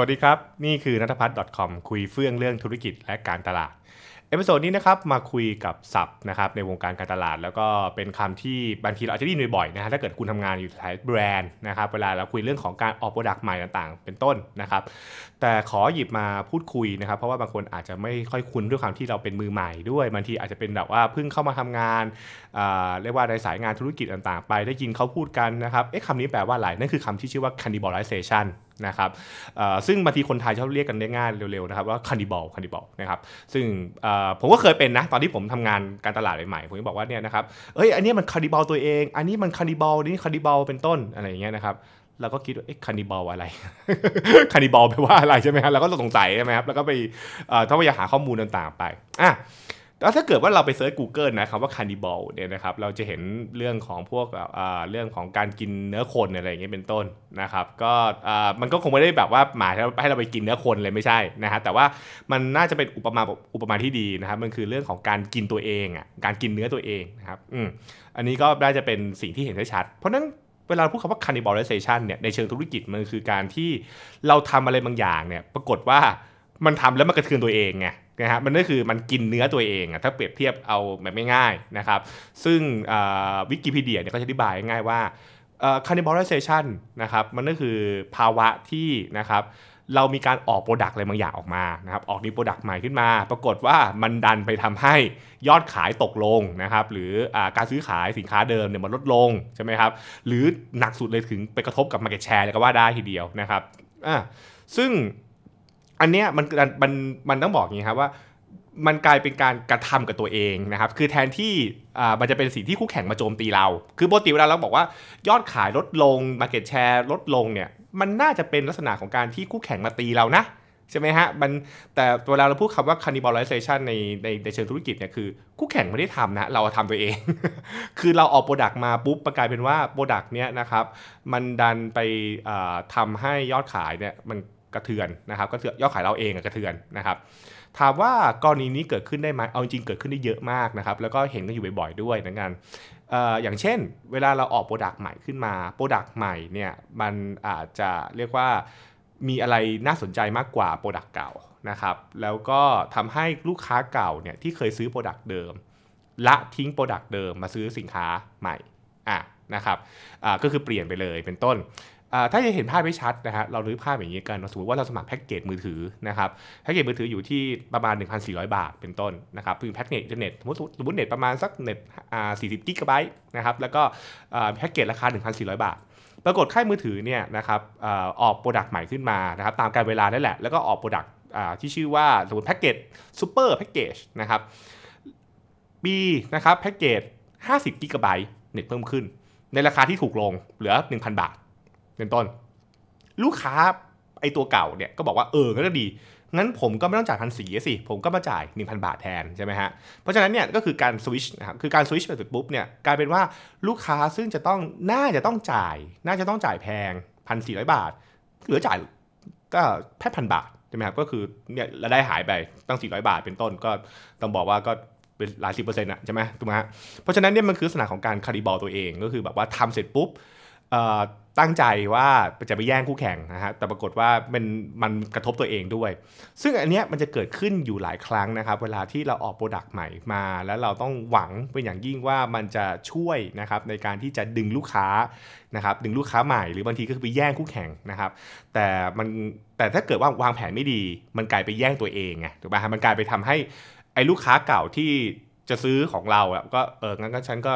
สวัสดีครับ นี่คือนัทพัฒน์ .com คุยเฟื่องเรื่องธุรกิจและการตลาด episode นี้นะครับมาคุยกับศัพท์นะครับในวงการการตลาด แล้วก็เป็นคำที่บางทีเราอาจจะได้ยินบ่อยๆนะฮะถ้าเกิดคุณทำงานอยู่สายแบรนด์นะครับเวลาเราคุยเรื่องของการออก product ใหม่ต่างๆ เป็นต้นนะครับ แต่ขอหยิบมาพูดคุยนะครับ เพราะว่าบางคนอาจจะไม่ค่อยคุ้นด้วยความที่เราเป็นมือใหม่ด้วยบางทีอาจจะเป็นแบบว่าเพิ่งเข้ามาทำงานอ่าเรียกว่าในสายงานธุรกิจต่างๆ ไปได้ยินเขาพูดกันนะครับเอ๊ะคำนี้แปลว่าอะไรนั่นคือคำที่ชื่อว่า cannibalization นะครับซึ่งบางทีคนไทยชอบเรียกกันได้ง่ายเร็วๆนะครับว่า cannibal cannibal นะครับซึ่งผมก็เคยเป็นนะตอนที่ผมทำงานการตลาดใหม่ๆผมก็บอกว่าเนี่ยนะครับเอ้ยอันนี้มัน cannibal ตัวเอง อันนี้มัน cannibal นี่ cannibal เป็นต้นอะไรอย่างเงี้ยนะครับเราก็คิดว่าเอ๊ะ cannibal อะไร cannibal แปลว่าอะไรใช่ไหมครับเราก็สงสัยใช่ไหมครับแล้วก็ไปเอ่อถ้าไปหาข้อมูลต่างๆไปอะ แล้วถ้าเกิดว่าเราไปเซิร์ช Google นะครับว่าคานิบอลเนี่ยนะครับเราจะเห็นเรื่องของพวกเรื่องของการกินเนื้อคนอะไรอย่างเงี้ยเป็นต้นนะครับก็มันก็คงไม่ได้แบบว่าหมายให้เราไปกินเนื้อคนเลยไม่ใช่นะฮะแต่ว่ามันน่าจะเป็นอุปมาอุปมาที่ดีนะครับมันคือเรื่องของการกินตัวเองอะการกินเนื้อตัวเองนะครับอืมอันนี้ก็น่าจะเป็นสิ่งที่เห็นได้ชัด เพราะนั้นเวลาพูดคำว่า cannibalization เนี่ยในเชิงธุรกิจมันคือการที่เราทำอะไรบางอย่างเนี่ยปรากฏว่ามันทำแล้วมันกระเทือนตัวเองไง นะฮะมันก็คือมันกินเนื้อตัวเองอะถ้าเปรียบเทียบเอาแบบไม่ง่ายๆนะครับ ซึ่งวิกิพีเดียเนี่ยก็จะอธิบายง่ายว่า cannibalization นะครับมันก็คือภาวะที่นะครับเรามีการออก product อะไรบางอย่างออกมานะครับออก new product ใหม่ขึ้นมา ปรากฏว่ามันดันไปทำให้ยอดขายตกลงนะครับหรืออการซื้อขายสินค้าเดิมเนี่ยมันลดลงใช่ไหมครับหรือหนักสุดเลยถึงไปกระทบกับ Market Share เลยก็ว่าได้ทีเดียวนะครับอ่าซึ่ง อันเนี้ยมันมันมันต้องบอกอย่างนี้ครับว่ามันกลายเป็นการกระทำกับตัวเองนะครับ คือแทนที่อ่ามันจะเป็นสิ่งที่คู่แข่งมาโจมตีเรา คือปกติเวลาเราบอกว่ายอดขายลดลง Market Share ลดลงเนี่ย มันน่าจะเป็นลักษณะของการที่คู่แข่งมาตีเรานะ ใช่ไหมฮะ มัน แต่เวลาเราพูดคำว่า cannibalization ในในในเชิงธุรกิจเนี่ย คือคู่แข่งไม่ได้ทำนะ เราทำตัวเอง คือเราออก product มาปุ๊บกลายเป็นว่า product เนี้ยนะครับ มันดันไปทำให้ยอดขายเนี่ย มัน กระเทือนนะครับกระเทือนยอดขายเราเองกระเทือนนะครับ ถามว่ากรณีนี้เกิดขึ้นได้ไหมเอาจริงเกิดขึ้นได้เยอะมากนะครับ แล้วก็เห็นกันอยู่บ่อยๆด้วยนะกันอย่างเช่น เวลาเราออก product ใหม่ขึ้นมา product ใหม่เนี่ยมันอาจจะเรียกว่ามีอะไรน่าสนใจมากกว่า product เก่านะครับ แล้วก็ทำให้ลูกค้าเก่าเนี่ยที่เคยซื้อ product เดิม ละทิ้ง product เดิมมาซื้อสินค้าใหม่อะนะครับก็คือเปลี่ยนไปเลยเป็นต้น ถ้าจะเห็นภาพไม่ชัดนะฮะเราดูภาพอย่างนี้กันสมมติว่าเราสมัครแพ็กเกจมือถือนะครับแพ็กเกจมือถืออยู่ที่ประมาณ 1,400 บาทเป็นต้นนะครับคือแพ็กเกจอินเทอร์เน็ตสมมติสมมติเน็ตประมาณสักเน็ตอ่า40กิกะไบต์นะครับแล้วก็แพ็กเกจราคา 1,400 บาท ปรากฏค่ายมือถือเนี่ยนะครับออก product ใหม่ขึ้นมานะครับตามกาลเวลานั่นแหละแล้วก็ออก product ที่ชื่อว่าสมมติแพ็กเกจ super package นะครับปีนะครับแพ็กเกจ50กิกะไบต์เน็ตเพิ่มขึ้น ในราคาที่ถูกลงเหลือ 1,000 บาท เป็นต้น ลูกค้าไอตัวเก่าเนี่ยก็บอกว่าเออก็ดี งั้นผมก็ไม่ต้องจ่ายพันสี่สิ ผมก็มาจ่าย 1,000 บาทแทนใช่ไหมฮะ เพราะฉะนั้นเนี่ยก็คือการสวิชนะครับ คือการสวิชไปเสร็จปุ๊บเนี่ยกลายเป็นว่าลูกค้าซึ่งจะต้องน่าจะต้องจ่าย น่าจะต้องจ่ายแพงพันสี่ร้อยบาท เหลือจ่ายก็แค่พันบาทใช่ไหมครับ ก็คือเนี่ยรายได้หายไปตั้ง 400 บาทเป็นต้นก็ต้องบอกว่าก็เป็นหลายสิบเปอร์เซ็นต์อะใช่ไหมถูกไหมฮะ เพราะฉะนั้นเนี่ยมันคือลักษณะของการ cannibal ตัวเองก็คือแบบว่าทำเสร็จปุ๊บ ตั้งใจว่าจะไปแย่งคู่แข่งนะฮะแต่ปรากฏว่ามันมันกระทบตัวเองด้วย ซึ่งอันเนี้ยมันจะเกิดขึ้นอยู่หลายครั้งนะครับ เวลาที่เราออก product ใหม่มา แล้วเราต้องหวังเป็นอย่างยิ่งว่ามันจะช่วยนะครับในการที่จะดึงลูกค้านะครับดึงลูกค้าใหม่หรือบางทีก็คือไปแย่งคู่แข่งนะครับ แต่มันแต่ถ้าเกิดว่าวางแผนไม่ดี มันกลายไปแย่งตัวเองไงถูกไหมฮะมันกลายไปทำให้ไอ้ลูกค้าเก่าที่จะซื้อของเราอะก็เอองั้นก็ฉันก็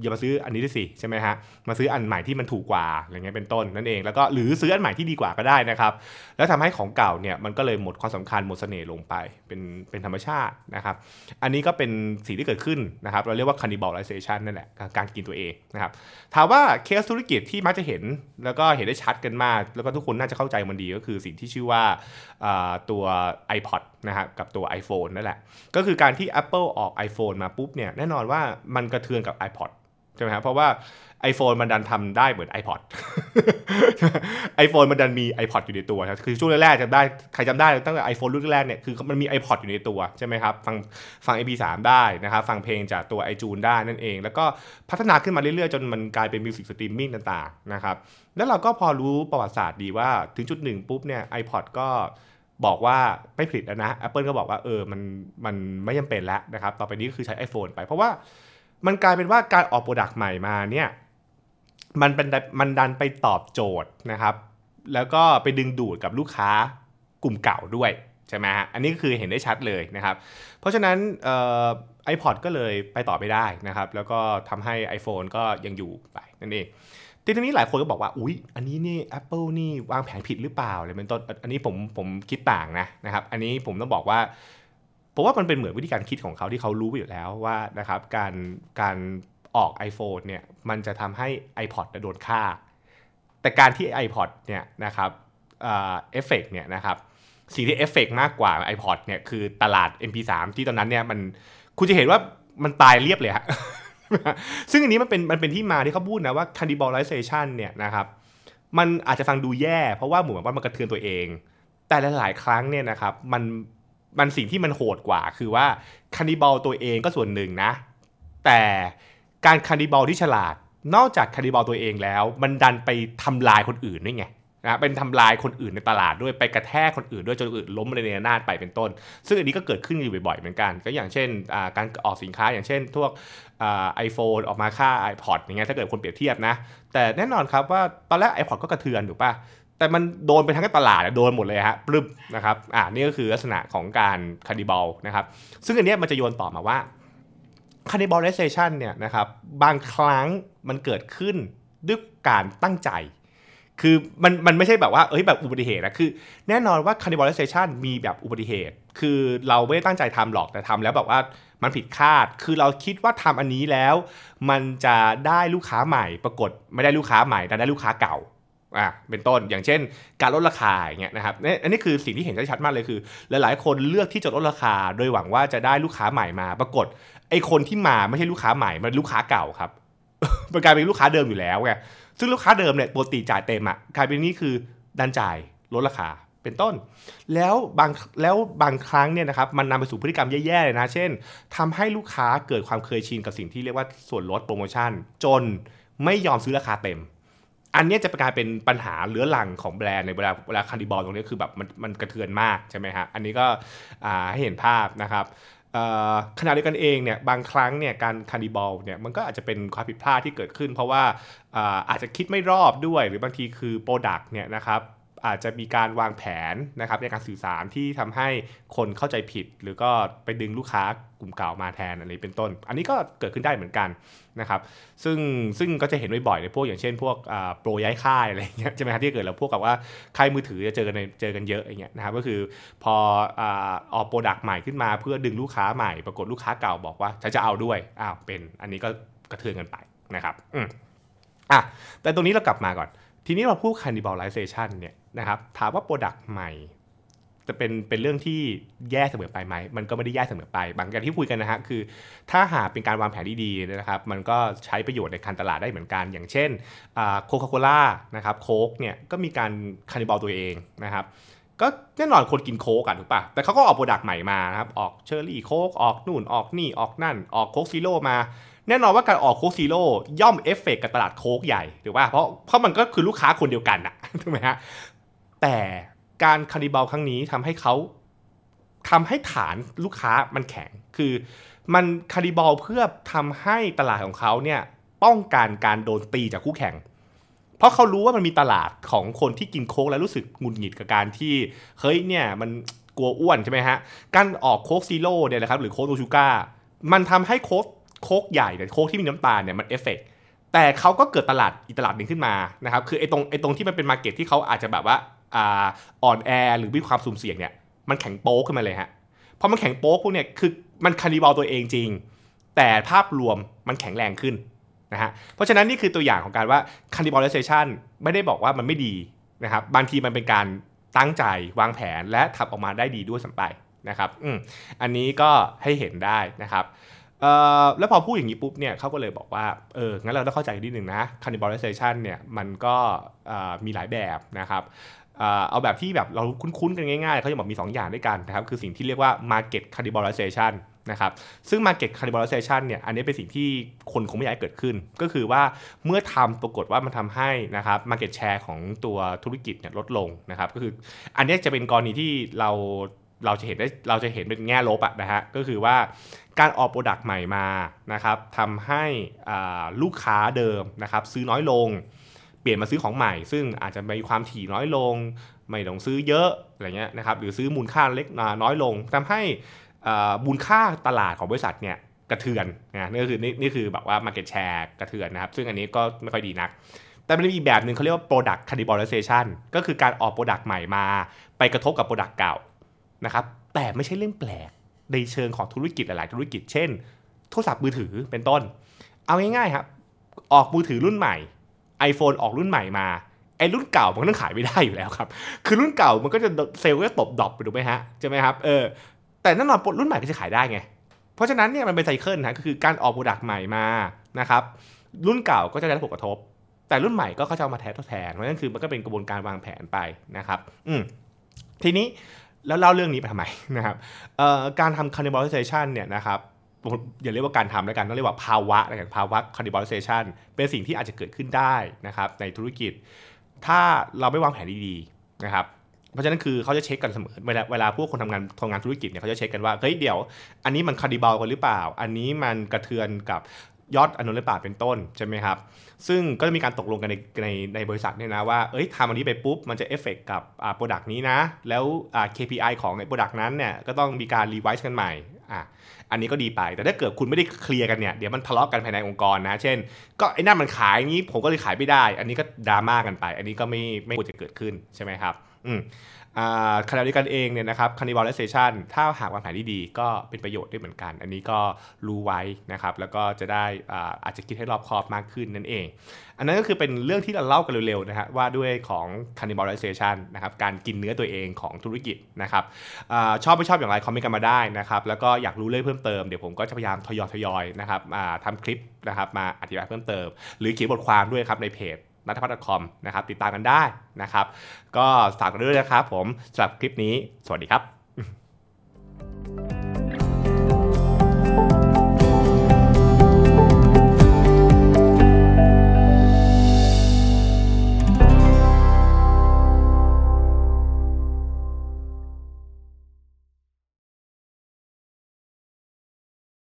อย่ามาซื้ออันนี้ด้วยสิใช่ไหมฮะมาซื้ออันใหม่ที่มันถูกกว่าอะไรเงี้ยเป็นต้นนั่นเองแล้วก็หรือซื้ออันใหม่ที่ดีกว่าก็ได้นะครับ แล้วทำให้ของเก่าเนี่ยมันก็เลยหมดความสำคัญหมดเสน่ห์ลงไปเป็นเป็นธรรมชาตินะครับ อันนี้ก็เป็นสิ่งที่เกิดขึ้นนะครับ เราเรียกว่า cannibalization นั่นแหละการกินตัวเองนะครับถามว่าเคสธุรกิจที่มักจะเห็นแล้วก็เห็นได้ชัดกันมาก แล้วก็ทุกคนน่าจะเข้าใจมันดีก็คือสิ่งที่ชื่อว่าตัว iPod นะครับกับตัว iPhone นั่นแหละก็คือการที่ Apple ออก iPhone มาปุ๊บเนี่ยแน่นอนว่ามันกระเทือนกับ iPod ใช่ไหมครับเพราะว่า iPhone มันดันทำได้เหมือน iPod iPhone มันดันมี iPod อยู่ในตัวครับคือช่วงแรกๆจำได้ใครจำได้ตั้งแต่ iPhone รุ่นแรกเนี่ยคือมันมี iPod อยู่ในตัวใช่ไหมครับฟังฟัง MP3 ได้นะครับฟังเพลงจากตัว iTunes ได้นั่นเอง แล้วก็พัฒนาขึ้นมาเรื่อยๆ จนมันกลายเป็น music streaming ต่างๆนะครับแล้วเราก็พอรู้ประวัติศาสตร์ดีว่าถึงจุดหนึ่งปุ๊บเนี่ย iPod ก็บอกว่าไม่ผลิตแล้วนะ Apple ก็บอกว่าเออมันมันไม่จำเป็นแล้วนะครับต่อไปนี้ก็คือใช้ iPhone ไปเพราะว่า มันกลายเป็นว่าการออก product ใหม่มาเนี่ยมันเป็นมันดันไปตอบโจทย์นะครับ แล้วก็ไปดึงดูดกับลูกค้ากลุ่มเก่าด้วยใช่ไหมฮะอันนี้ก็คือเห็นได้ชัดเลยนะครับ เพราะฉะนั้นไอพอดก็เลยไปต่อไม่ได้นะครับ แล้วก็ทำให้ iPhone ก็ยังอยู่ไปนั่นเองทีนี้หลายคนก็บอกว่า อุ๊ย อันนี้นี่ Apple นี่วางแผนผิดหรือเปล่าอะไรเป็นต้น อันนี้ผมผมคิดต่างนะนะครับ อันนี้ผมต้องบอกว่า ราะว่ามันเป็นเหมือนวิธีการคิดของเขาที่เขารู้อยู่แล้วว่านะครับการการออก iPhone เนี่ยมันจะทำให้ iPod โดนค่า แต่การที่ iPod เนี่ยนะครับเอฟเฟกเนี่ยนะครับสิ่งที่เอฟเฟกมากกว่า iPod เนี่ยคือตลาด MP3 ที่ตอนนั้นเนี่ยมันคุณจะเห็นว่ามันตายเรียบเลยฮะซึ่งอันนี้มันเป็นมันเป็นที่มาที่เขาพูดนะว่า cannibalization เนี่ยนะครับมันอาจจะฟังดูแย่ เพราะว่าเหมือนว่ามันกระเทือนตัวเอง แต่หลาย ๆ ครั้งเนี่ยนะครับมัน มันสิ่งที่มันโหดกว่า คือว่า cannibal ตัวเองก็ส่วนหนึ่งนะ แต่การ cannibal ที่ฉลาด นอกจาก cannibal ตัวเองแล้ว มันดันไปทำลายคนอื่นด้วยไงนะเป็นทำลายคนอื่นในตลาดด้วยไปกระแทกคนอื่นด้วยจนอื่นล้มระเนระนาดไปเป็นต้น ซึ่งอันนี้ก็เกิดขึ้นอยู่บ่อยๆเหมือนกัน ก็อย่างเช่นการออกสินค้าอย่างเช่นพวกไอโฟนออกมาค่า iPod อย่างเงี้ยถ้าเกิดคนเปรียบเทียบนะ แต่แน่นอนครับว่าตอนแรก iPod ก็กระเทือนถูกป่ะ แต่มันโดนไปทั้งตลาดโดนหมดเลยฮะปลื้มนะครับอ่านี่ก็คือลักษณะของการ cannibal นะครับซึ่งอันนี้มันจะโยนต่อมาว่าcannibalization เนี่ยนะครับบางครั้งมันเกิดขึ้นด้วยการตั้งใจ คือมันมันไม่ใช่แบบว่าเอ้ยแบบอุบัติเหตุนะคือแน่นอนว่า cannibalization มีแบบอุบัติเหตุ คือเราไม่ได้ตั้งใจทำหรอกแต่ทำแล้วแบบว่ามันผิดคาด คือเราคิดว่าทำอันนี้แล้ว มันจะได้ลูกค้าใหม่ ปรากฏไม่ได้ลูกค้าใหม่แต่ได้ลูกค้าเก่า อะเป็นต้นอย่างเช่น การลดราคาอย่างเงี้ยนะครับอันนี้คือสิ่งที่เห็นได้ชัดมากเลยคือ หลายๆ คนเลือกที่จะลดราคา โดยหวังว่าจะได้ลูกค้าใหม่มา ปรากฏไอ้คนที่มาไม่ใช่ลูกค้าใหม่มันลูกค้าเก่าครับเป็นกลารเป็นลูกค้าเดิมอยู่แล้วไงซึ่งลูกค้าเดิมเนี่ยปกติจ่ายเต็มอะกลายเป็นนี่คือดันจ่ายลดราคาเป็นต้น แล้วบางแล้วบางครั้งเนี่ยนะครับมันนำไปสู่พฤติกรรมแย่ๆเลยนะ เช่นทำให้ลูกค้าเกิดความเคยชินกับสิ่งที่เรียกว่าส่วนลดโปรโมชั่น จนไม่ยอมซื้อราคาเต็ม อันนี้จะกลายเป็นปัญหาเลื้อรังของแบรนด์ในเวลาเวลาคันดิบอลตรงนี้คือแบบมันมันกระเทือนมากใช่ไหมฮะอันนี้ก็ให้เห็นภาพนะครับขณะเดียวกันเองเนี่ยบางครั้งเนี่ยการคานิบอลเนี่ยมันก็อาจจะเป็นความผิดพลาดที่เกิดขึ้น เพราะว่าอาจจะคิดไม่รอบด้วย หรือบางทีคือโปรดักต์เนี่ยนะครับ อาจจะมีการวางแผนนะครับในการสื่อสารที่ทำให้คนเข้าใจผิด หรือก็ไปดึงลูกค้ากลุ่มเก่ามาแทนอะไรเป็นต้น อันนี้ก็เกิดขึ้นได้เหมือนกันนะครับซึ่งซึ่งก็จะเห็นบ่อยๆในพวกอย่างเช่น พวกโปรย้ายค่ายอะไรเงี้ยใช่ไหมครับที่เกิดแล้วพวกกับว่าค่ายมือถือจะเจอกันเจอกันเยอะอย่างเงี้ยนะครับก็คือพอออก product ใหม่ขึ้นมาเพื่อดึงลูกค้าใหม่ปรากฏลูกค้าเก่าบอกว่าฉันจะเอาด้วยอ้าวเป็นอันนี้ก็กระเทือนกันไปนะครับอืมอะแต่ตรงนี้เรากลับมาก่อน ทีนี้เราพูด cannibalization เนี่ยนะครับถามว่า product ใหม่จะเป็นเป็นเรื่องที่แย่เสมอไปไหม มันก็ไม่ได้แย่เสมอไป บางอย่างที่คุยกันนะฮะคือ ถ้าหากเป็นการวางแผนที่ดีนะครับ มันก็ใช้ประโยชน์ในการตลาดได้เหมือนกัน อย่างเช่นโคคาโคล่านะครับโค้กเนี่ยก็มีการ cannibal ตัวเองนะครับ ก็แน่นอนคนกินโค้กอะถูกปะแต่เขาก็ออก product ใหม่มานะครับ ออกเชอร์รี่โค้กออกนู่นออกนี่ออกนั่น ออกโค้กซีโร่มา แน่นอนว่าการออกโค้กซีโร่ย่อมเอฟเฟกกับตลาดโค้กใหญ่ถูกป่ะเพราะเพราะมันก็คือลูกค้าคนเดียวกันอะถูกไหมฮะแต่การ cannibal ครั้งนี้ทำให้เขาทำให้ฐานลูกค้ามันแข็ง คือมัน cannibal เพื่อทำให้ตลาดของเขาเนี่ยป้องกันการโดนตีจากคู่แข่ง เพราะเขารู้ว่ามันมีตลาดของคนที่กินโค้กแล้วรู้สึกหงุดหงิดกับการที่เฮ้ยเนี่ยมันกลัวอ้วนใช่ไหมฮะ การออกโค้กซีโร่เนี่ยนะครับหรือโค้ก no sugar มันทำให้โค้ก โค้กใหญ่เนี่ยโค้กที่มีน้ำตาลเนี่ยมันเอฟเฟกแต่เขาก็เกิดตลาดอีกตลาดหนึ่งขึ้นมานะครับคือไอ้ตรงไอ้ตรงที่มันเป็น market ที่เขาอาจจะแบบว่าอ่อนแอหรือมีความสุ่มเสี่ยงเนี่ยมันแข็งโป๊กขึ้นมาเลยฮะพอมันแข็งโป๊กพวกเนี่ยคือมันคานิบาลตัวเองจริง แต่ภาพรวมมันแข็งแรงขึ้นนะฮะเพราะฉะนั้นนี่คือตัวอย่างของการว่าคานิบาลเลเซชันไม่ได้บอกว่ามันไม่ดีนะครับบางทีมันเป็นการตั้งใจวางแผนและทำออกมาได้ดีด้วยสัมไปนะครับอืมอันนี้ก็ให้เห็นได้นะครับ แล้วพอพูดอย่างนี้ปุ๊บเนี่ยเขาก็เลยบอกว่าเอองั้นเราต้องเข้าใจนิดหนึ่งนะ cannibalization เนี่ยมันก็มีหลายแบบนะครับเอ่อเอาแบบที่แบบเราคุ้นๆกันง่ายๆเขาจะบอกมี 2 อย่างด้วยกันนะครับคือสิ่งที่เรียกว่า market cannibalization นะครับซึ่ง market cannibalization เนี่ยอันนี้เป็นสิ่งที่คนคงไม่อยากให้เกิดขึ้น ก็คือว่าเมื่อทำปรากฏว่ามันทำให้นะครับ market share ของตัวธุรกิจเนี่ยลดลงนะครับก็คืออันนี้จะเป็นกรณีที่เรา เราจะเห็นได้เราจะเห็นเป็นแง่ลบอะนะฮะก็คือว่าการออกโปรดักต์ใหม่มานะครับทำให้ลูกค้าเดิมนะครับซื้อน้อยลง เปลี่ยนมาซื้อของใหม่ ซึ่งอาจจะมีความถี่น้อยลง ไม่ต้องซื้อเยอะอะไรเงี้ยนะครับหรือซื้อมูลค่าเล็กน้อยลงทำให้มูลค่าตลาดของบริษัทเนี่ยกระเทือนนะนี่คือนี่นี่คือแบบว่า market share กระเทือนนะครับ ซึ่งอันนี้ก็ไม่ค่อยดีนัก แต่มันมีอีกแบบหนึ่งเขาเรียกว่า product cannibalization ก็คือการออก product ใหม่มา ไปกระทบกับ product เก่า นะครับแต่ไม่ใช่เรื่องแปลกในเชิงของธุรกิจหลาย ๆ ธุรกิจ เช่น โทรศัพท์มือถือเป็นต้น เอาง่ายๆครับ ออกมือถือรุ่นใหม่ iPhone ออกรุ่นใหม่มาไอ้รุ่นเก่ามันต้องขายไม่ได้อยู่แล้วครับ คือรุ่นเก่ามันก็จะเซลล์ก็จะตก drop ไปถูกไหมฮะใช่ไหมครับเออแต่แน่นอนรุ่นใหม่ก็จะขายได้ไง เพราะฉะนั้นเนี่ยมันเป็น cycle นะก็คือการออก product ใหม่มานะครับรุ่นเก่าก็จะได้รับผลกระทบ แต่รุ่นใหม่ก็เขาจะเอามาแทนทดแทนเพราะนั้นคือมันก็เป็นกระบวนการวางแผนไปนะครับ อืมทีนี้ แล้วเล่าเรื่องนี้ไปทำไมนะครับการทำ cannibalization เนี่ยนะครับอย่าเรียกว่าการทำแล้วกันต้องเรียกว่าภาวะแล้วกันภาวะ cannibalization เป็นสิ่งที่อาจจะเกิดขึ้นได้นะครับในธุรกิจ ถ้าเราไม่วางแผนดีๆนะครับเพราะฉะนั้นคือเขาจะเช็คกันเสมอเวลาเวลาพวกคนทำงานทำงานธุรกิจเนี่ยเขาจะเช็คกันว่าเฮ้ยเดี๋ยว อันนี้มัน cannibal กันหรือเปล่า อันนี้มันกระเทือนกับ ยอดอันนู้นหรือเปล่าเป็นต้นใช่ไหมครับ ซึ่งก็จะมีการตกลงกันในในในบริษัทเนี่ยนะว่า เอ้ยทำอันนี้ไปปุ๊บ มันจะเอฟเฟกกับอ่า product นี้นะ แล้วอ่า KPI ของไอ้ product นั้นเนี่ยก็ต้องมีการ revise กันใหม่อะอันนี้ก็ดีไป แต่ถ้าเกิดคุณไม่ได้เคลียร์กันเนี่ย เดี๋ยวมันทะเลาะกันภายในองค์กรนะ เช่น ก็ไอ้นั่นมันขายอย่างนี้ผมก็เลยขายไม่ได้ อันนี้ก็ดราม่ากันไป อันนี้ก็ไม่ไม่ควรจะเกิดขึ้นใช่ไหมครับ ขณะเดียวกันเองเนี่ยนะครับ cannibalization ถ้าหากวางแผนที่ดีก็เป็นประโยชน์ด้วยเหมือนกัน อันนี้ก็รู้ไว้นะครับ แล้วก็จะได้อาอาจจะคิดให้รอบคอบมากขึ้นนั่นเอง อันนั้นก็คือเป็นเรื่องที่เราเล่ากันเร็วๆนะฮะว่าด้วยของ cannibalization นะครับ การกินเนื้อตัวเองของธุรกิจนะครับอชอบไม่ชอบอย่างไรคอมเมนต์กันมาได้นะครับ แล้วก็อยากรู้เรื่องเพิ่มเติมเดี๋ยวผมก็จะพยายามทยอยๆนะครับทำคลิปนะครับมาอธิบายเพิ่มเติม หรือเขียนบทความด้วยครับในเพจ นัทพัฒน์คอมนะครับติดตามกันได้นะครับ ก็ฝากด้วยนะครับผมสำหรับคลิปนี้ สวัสดีครับ